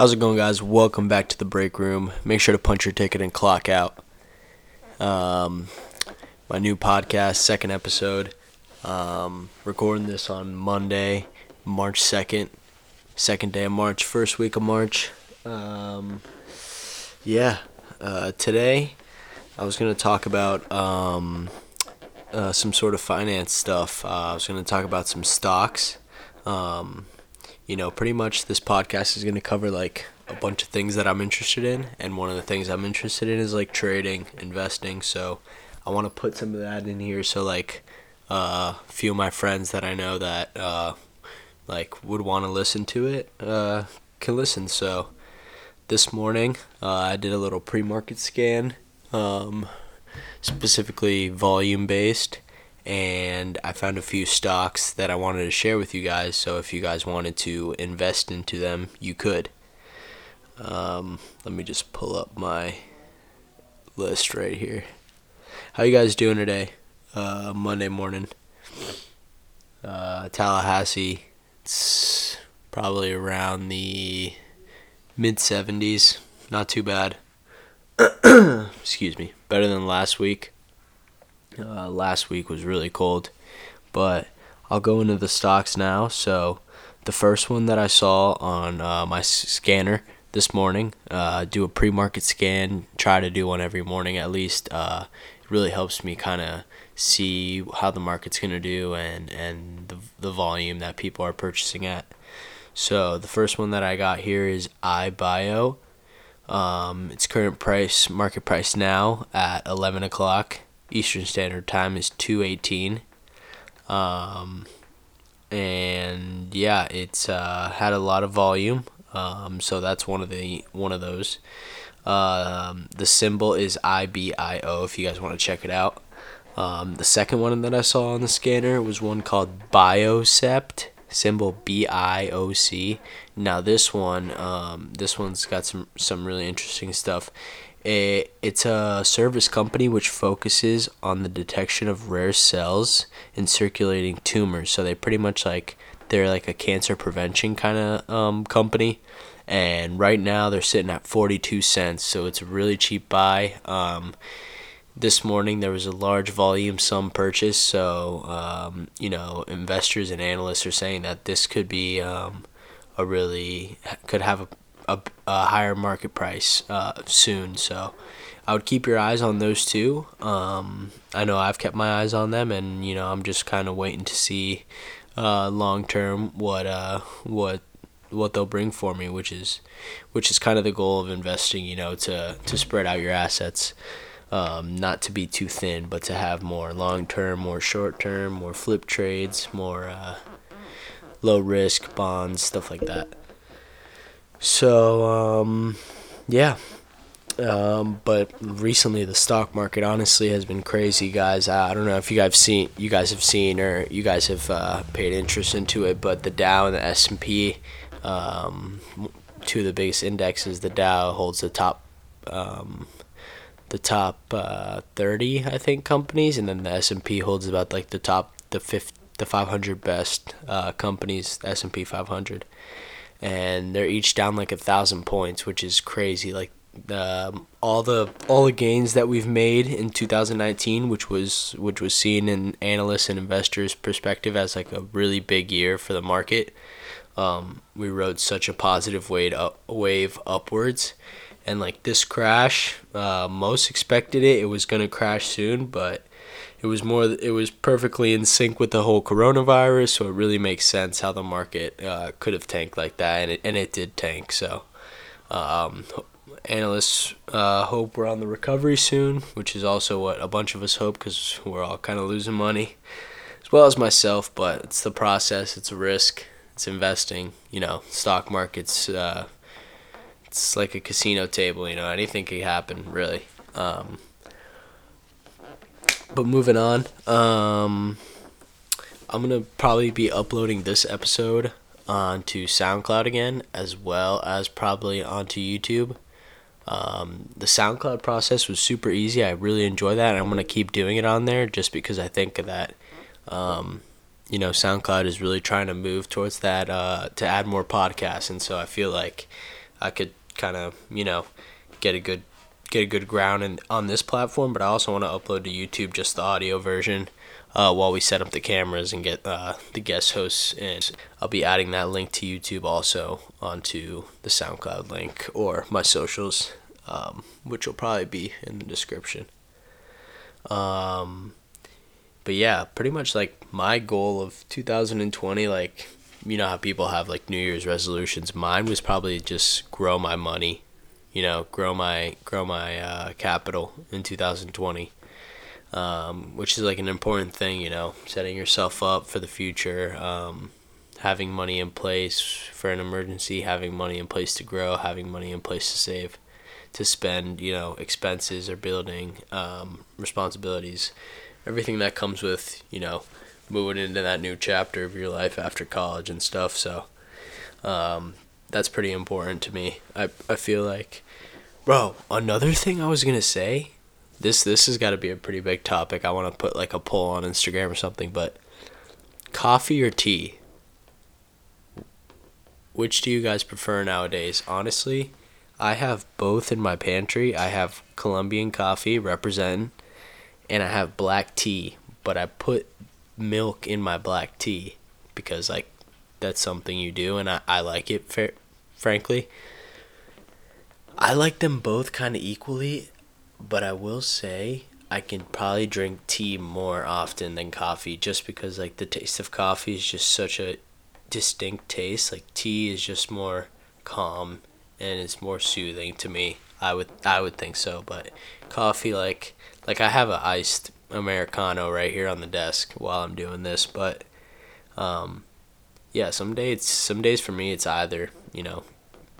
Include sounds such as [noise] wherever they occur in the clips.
How's it going, guys? Welcome back to the break room. Make sure to punch your ticket and clock out. Um, my new podcast, second episode. Um, recording this on Monday, March 2nd. Second day of March, first week of March. Um, yeah, uh, today I was going to talk about um, uh, some sort of finance stuff. Uh, I was going to talk about some stocks. Um, you know, pretty much this podcast is going to cover like a bunch of things that I'm interested in. And one of the things I'm interested in is like trading, investing. So I want to put some of that in here. So, like, uh, a few of my friends that I know that, uh, like, would want to listen to it, uh, can listen. So this morning, uh, I did a little pre market scan, um, specifically volume based and I found a few stocks that I wanted to share with you guys. So if you guys wanted to invest into them, you could. Um, let me just pull up my list right here. How you guys doing today? Uh, Monday morning. Uh, Tallahassee. It's probably around the mid 70s. Not too bad. [clears throat] Excuse me. Better than last week. Uh, last week was really cold, but I'll go into the stocks now. So, the first one that I saw on uh, my scanner this morning, uh, do a pre market scan, try to do one every morning at least. Uh, it really helps me kind of see how the market's going to do and, and the, the volume that people are purchasing at. So, the first one that I got here is iBio. Um, its current price, market price now at 11 o'clock Eastern Standard Time is 218. Um, and yeah, it's uh, had a lot of volume. Um, so that's one of the one of those. Um, the symbol is IBIO if you guys want to check it out. Um, the second one that I saw on the scanner was one called Biocept, symbol B I O C. Now this one, um, this one's got some some really interesting stuff. It, it's a service company which focuses on the detection of rare cells in circulating tumors. So they pretty much like they're like a cancer prevention kind of um, company. And right now they're sitting at 42 cents, so it's a really cheap buy. Um, this morning there was a large volume sum purchase, so um, you know investors and analysts are saying that this could be um, a really could have a a, a higher market price uh, soon. So I would keep your eyes on those two. Um, I know I've kept my eyes on them, and you know I'm just kind of waiting to see uh, long term what uh, what what they'll bring for me, which is which is kind of the goal of investing. You know, to to spread out your assets. Um, not to be too thin, but to have more long term, more short term, more flip trades, more uh, low risk bonds, stuff like that. So, um, yeah. Um, but recently the stock market honestly has been crazy, guys. I don't know if you guys seen, you guys have seen, or you guys have uh, paid interest into it. But the Dow and the S and P, um, two of the biggest indexes, the Dow holds the top, um, the top uh, thirty, I think, companies, and then the S and P holds about like the top, the fifth, the five hundred best uh, companies, S and P five hundred and they're each down like a thousand points, which is crazy. Like um, all the all the gains that we've made in 2019, which was which was seen in analysts and investors' perspective as like a really big year for the market. Um, we rode such a positive wave up, wave upwards, and like this crash, uh, most expected it. It was gonna crash soon, but it was more it was perfectly in sync with the whole coronavirus so it really makes sense how the market uh, could have tanked like that and it, and it did tank so um, analysts uh, hope we're on the recovery soon which is also what a bunch of us hope because we're all kind of losing money as well as myself but it's the process it's a risk it's investing you know stock markets uh, it's like a casino table you know anything can happen really um, but moving on, um, I'm gonna probably be uploading this episode onto SoundCloud again, as well as probably onto YouTube. Um, the SoundCloud process was super easy. I really enjoy that. I'm gonna keep doing it on there just because I think that, um, you know, SoundCloud is really trying to move towards that uh, to add more podcasts, and so I feel like I could kind of you know get a good get a good ground in, on this platform. But I also want to upload to YouTube just the audio version uh, while we set up the cameras and get uh, the guest hosts in. I'll be adding that link to YouTube also onto the SoundCloud link or my socials, um, which will probably be in the description. Um, but yeah, pretty much like my goal of 2020, like you know how people have like New Year's resolutions. Mine was probably just grow my money, you know, grow my grow my uh, capital in 2020 um, which is like an important thing, you know, setting yourself up for the future, um, having money in place for an emergency, having money in place to grow, having money in place to save, to spend, you know, expenses or building um, responsibilities, everything that comes with, you know, moving into that new chapter of your life after college and stuff. So um, that's pretty important to me. I, I feel like, bro, another thing I was going to say this this has got to be a pretty big topic. I want to put like a poll on Instagram or something, but coffee or tea? Which do you guys prefer nowadays? Honestly, I have both in my pantry. I have Colombian coffee representing and I have black tea, but I put milk in my black tea because like that's something you do and I, I like it fair, frankly. I like them both kind of equally but I will say I can probably drink tea more often than coffee just because like the taste of coffee is just such a distinct taste. Like tea is just more calm and it's more soothing to me. I would I would think so, but coffee like like I have a iced americano right here on the desk while I'm doing this, but um yeah, some days some days for me it's either, you know,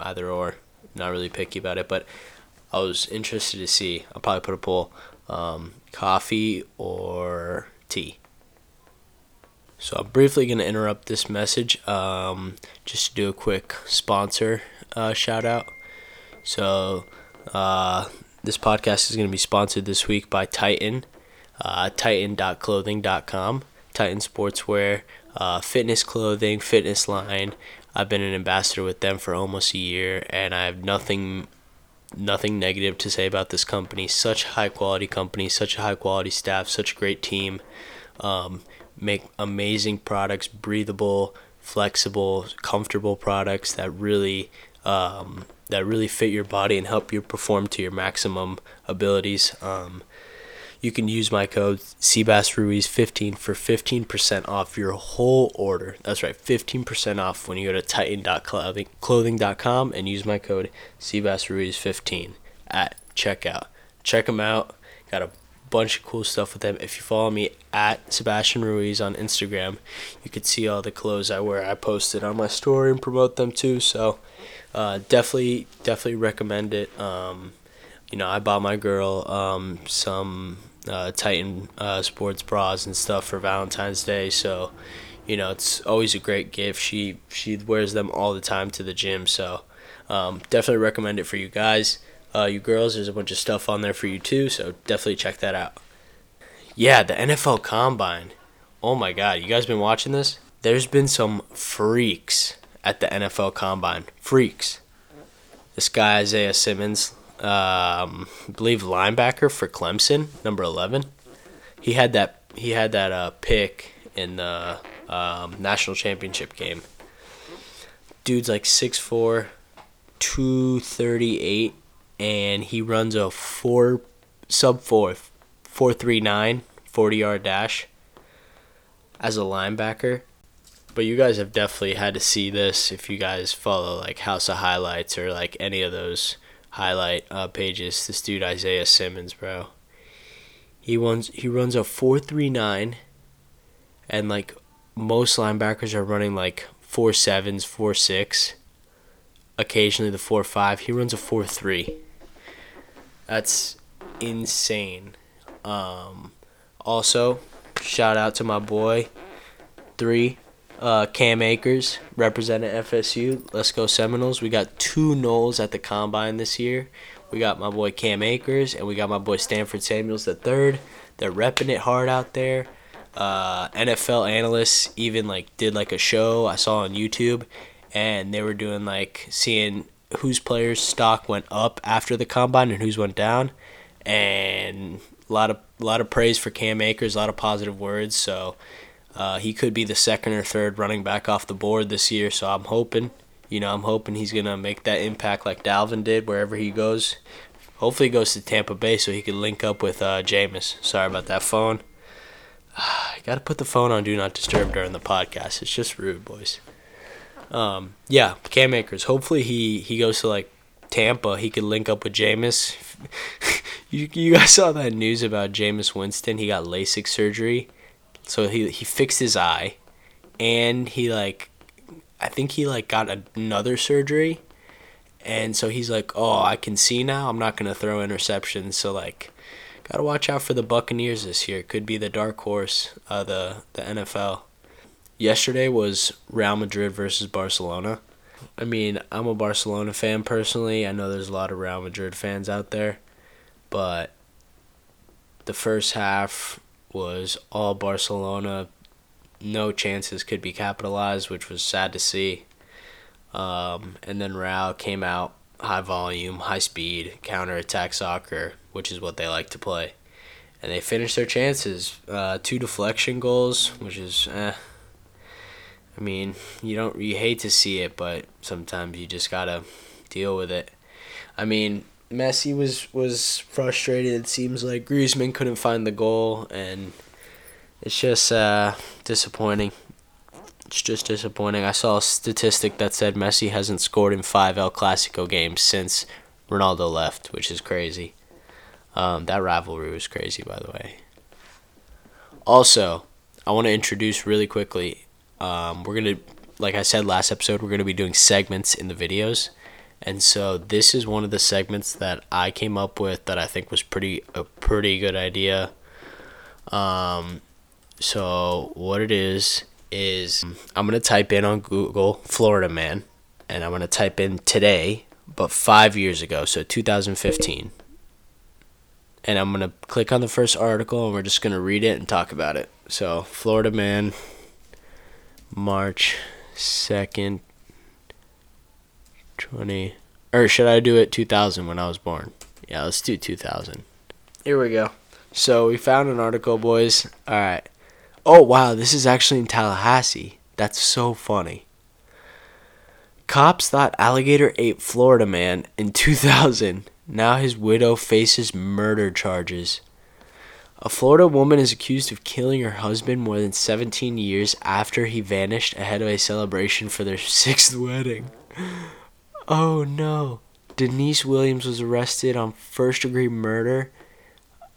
either or. Not really picky about it, but I was interested to see. I'll probably put a poll: um, coffee or tea. So I'm briefly going to interrupt this message um, just to do a quick sponsor uh, shout out. So uh, this podcast is going to be sponsored this week by Titan, uh, titan.clothing.com, Titan Sportswear, uh, fitness clothing, fitness line. I've been an ambassador with them for almost a year, and I have nothing nothing negative to say about this company. Such high quality company, such a high quality staff, such a great team. Um, make amazing products, breathable, flexible, comfortable products that really um, that really fit your body and help you perform to your maximum abilities. Um, you can use my code SEBASRUIZ15 for 15% off your whole order. That's right, 15% off when you go to titan.clothing.com and use my code SEBASRUIZ15 at checkout. Check them out. Got a bunch of cool stuff with them. If you follow me at Sebastian Ruiz on Instagram, you could see all the clothes I wear. I posted on my story and promote them too. So uh, definitely, definitely recommend it. Um, you know, I bought my girl um, some uh, Titan uh, sports bras and stuff for Valentine's Day. So, you know, it's always a great gift. She she wears them all the time to the gym. So, um, definitely recommend it for you guys. Uh, you girls, there's a bunch of stuff on there for you too. So definitely check that out. Yeah, the NFL Combine. Oh my God, you guys been watching this? There's been some freaks at the NFL Combine. Freaks. This guy Isaiah Simmons um, I believe linebacker for Clemson, number eleven. He had that he had that uh, pick in the um, national championship game. Dude's like 6'4", 238, and he runs a four sub four, four three nine, 40 yard dash as a linebacker. But you guys have definitely had to see this if you guys follow like House of Highlights or like any of those highlight uh, pages. This dude Isaiah Simmons, bro. He runs he runs a four three nine, and like most linebackers are running like four sevens, four six. Occasionally the four five. He runs a four three. That's insane. Um, also, shout out to my boy, three uh, Cam Akers representing FSU. Let's go Seminoles. We got two Noles at the combine this year. We got my boy Cam Akers and we got my boy Stanford Samuels the third. They're repping it hard out there. Uh, NFL analysts even like did like a show I saw on YouTube, and they were doing like seeing whose players' stock went up after the combine and whose went down, and a lot of a lot of praise for Cam Akers, a lot of positive words. So uh, he could be the second or third running back off the board this year. So I'm hoping, you know, I'm hoping he's gonna make that impact like Dalvin did wherever he goes. Hopefully, he goes to Tampa Bay so he can link up with uh, Jameis. Sorry about that phone. [sighs] I gotta put the phone on Do Not Disturb during the podcast. It's just rude, boys. Um, yeah, Cam Akers. Hopefully he he goes to like Tampa. He could link up with Jameis. [laughs] you you guys saw that news about Jameis Winston? He got LASIK surgery, so he he fixed his eye, and he like, I think he like got another surgery, and so he's like, oh, I can see now. I'm not gonna throw interceptions. So like Gotta watch out for the Buccaneers this year. Could be the dark horse of the, the NFL. Yesterday was Real Madrid versus Barcelona. I mean, I'm a Barcelona fan personally. I know there's a lot of Real Madrid fans out there. But the first half was all Barcelona. No chances could be capitalized, which was sad to see. Um, and then Real came out high volume, high speed, counter attack soccer, which is what they like to play. And they finished their chances. Uh, two deflection goals, which is, eh. I mean, you don't you hate to see it, but sometimes you just gotta deal with it. I mean, Messi was was frustrated. It seems like Griezmann couldn't find the goal, and it's just uh, disappointing. It's just disappointing. I saw a statistic that said Messi hasn't scored in five El Clasico games since Ronaldo left, which is crazy. Um, that rivalry was crazy, by the way. Also, I want to introduce really quickly. Um, we're gonna, like I said last episode, we're gonna be doing segments in the videos, and so this is one of the segments that I came up with that I think was pretty a pretty good idea. Um, so what it is is I'm gonna type in on Google Florida man, and I'm gonna type in today, but five years ago, so 2015. And I'm gonna click on the first article, and we're just gonna read it and talk about it. So Florida man, March second, twenty. Or should I do it 2000 when I was born? Yeah, let's do 2000. Here we go. So we found an article, boys. All right. Oh, wow, this is actually in Tallahassee. That's so funny. Cops thought alligator ate Florida man in 2000. Now his widow faces murder charges. A Florida woman is accused of killing her husband more than 17 years after he vanished ahead of a celebration for their [laughs] sixth wedding. Oh no. Denise Williams was arrested on first degree murder.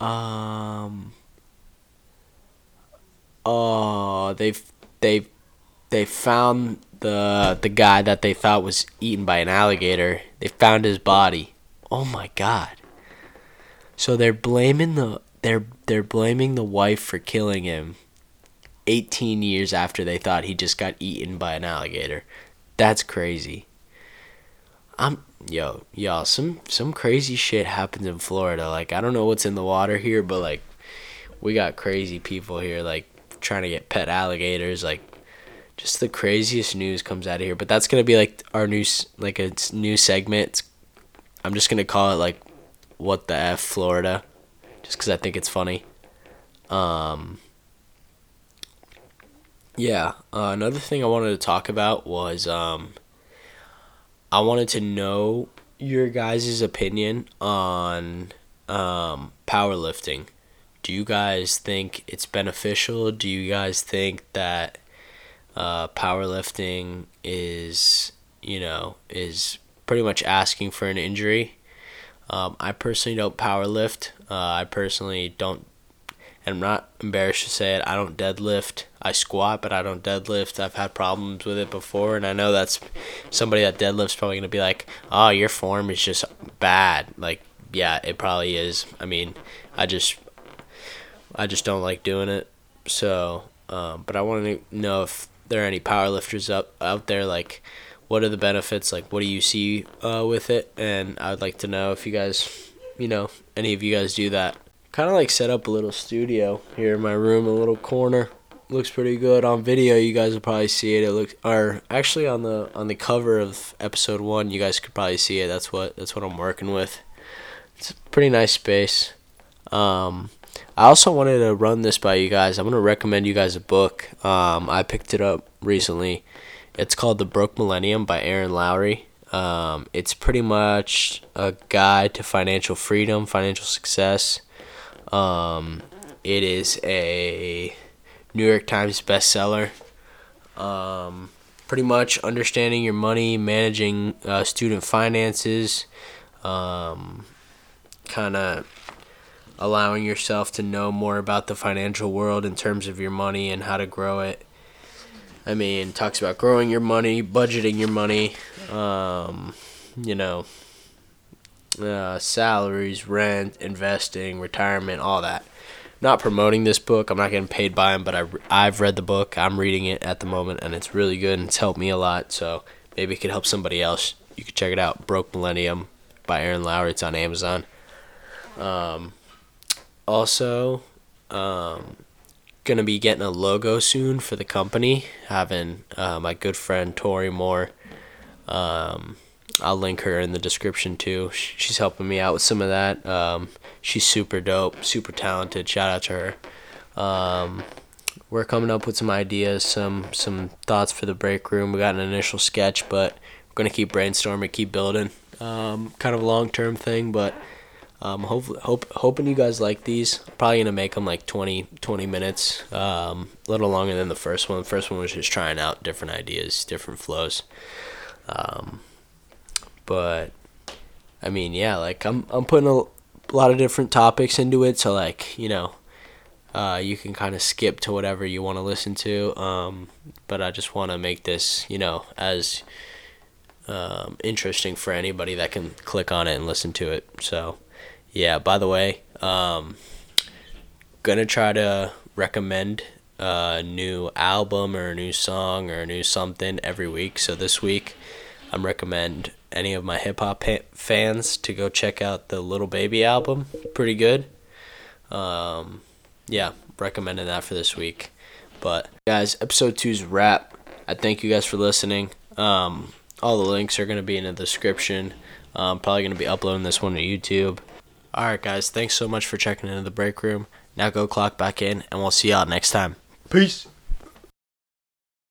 Um oh, they've they they found the the guy that they thought was eaten by an alligator. They found his body. Oh my god. So they're blaming the they're they're blaming the wife for killing him 18 years after they thought he just got eaten by an alligator. That's crazy. I'm yo, y'all, some some crazy shit happens in Florida. Like I don't know what's in the water here, but like we got crazy people here like trying to get pet alligators. Like, just the craziest news comes out of here. But that's gonna be like our new like a new segment. It's, I'm just gonna call it like, what the f Florida, just because I think it's funny. Um. Yeah. Uh, another thing I wanted to talk about was um. I wanted to know your guys' opinion on um, powerlifting do you guys think it's beneficial? Do you guys think that uh, powerlifting is, you know, is pretty much asking for an injury? Um, I personally don't powerlift. Uh, I personally don't, and I'm not embarrassed to say it, I don't deadlift. I squat, but I don't deadlift. I've had problems with it before, and I know that's somebody that deadlifts probably to be like, oh, your form is just bad. Like, yeah, it probably is. I mean, I just I just don't like doing it. So, um, but I want to know if there are any powerlifters up out there. Like, what are the benefits? Like, what do you see uh, with it? And I'd like to know if you guys, you know, any of you guys do that. Kind of like set up a little studio here in my room, a little corner. Looks pretty good on video. You guys will probably see it. It looks, or actually on the on the cover of episode one, you guys could probably see it. That's what that's what I'm working with. It's a pretty nice space. Um, I also wanted to run this by you guys. I'm gonna recommend you guys a book. Um, I picked it up recently. It's called The Broke Millennial by Erin Lowry. Um, it's pretty much a guide to financial freedom, financial success. Um, it is a New York Times bestseller. Um, pretty much understanding your money, managing uh, student finances, um, kind of allowing yourself to know more about the financial world in terms of your money and how to grow it. I mean, talks about growing your money, budgeting your money, um, you know, uh, salaries, rent, investing, retirement, all that. Not promoting this book. I'm not getting paid by him, but I, I've read the book. I'm reading it at the moment, and it's really good, and it's helped me a lot. So maybe it could help somebody else. You could check it out. Broke Millennial by Erin Lowry. It's on Amazon. Um, also, um, gonna be getting a logo soon for the company. Having uh, my good friend Tori Moore. Um, I'll link her in the description too. She's helping me out with some of that. Um, she's super dope, super talented. Shout out to her. Um, we're coming up with some ideas, some some thoughts for the break room. We got an initial sketch, but we're gonna keep brainstorming, keep building. Um, kind of a long term thing, but um, hopefully, hope hoping you guys like these. Probably gonna make them like 20, 20 minutes, um, a little longer than the first one. The first one was just trying out different ideas, different flows. Um, but I mean, yeah, like I'm I'm putting a, lot of different topics into it, so like you know, uh, you can kind of skip to whatever you want to listen to. Um, but I just want to make this, you know, as um, interesting for anybody that can click on it and listen to it. So yeah, by the way, um, gonna try to recommend a new album or a new song or a new something every week. So this week, I'm recommend any of my hip hop fans to go check out the Lil Baby album. Pretty good. Um, yeah, recommending that for this week. But guys, episode two's wrap. I thank you guys for listening. Um, all the links are gonna be in the description. I'm probably gonna be uploading this one to YouTube. Alright, guys, thanks so much for checking into the break room. Now go clock back in, and we'll see y'all next time. Peace.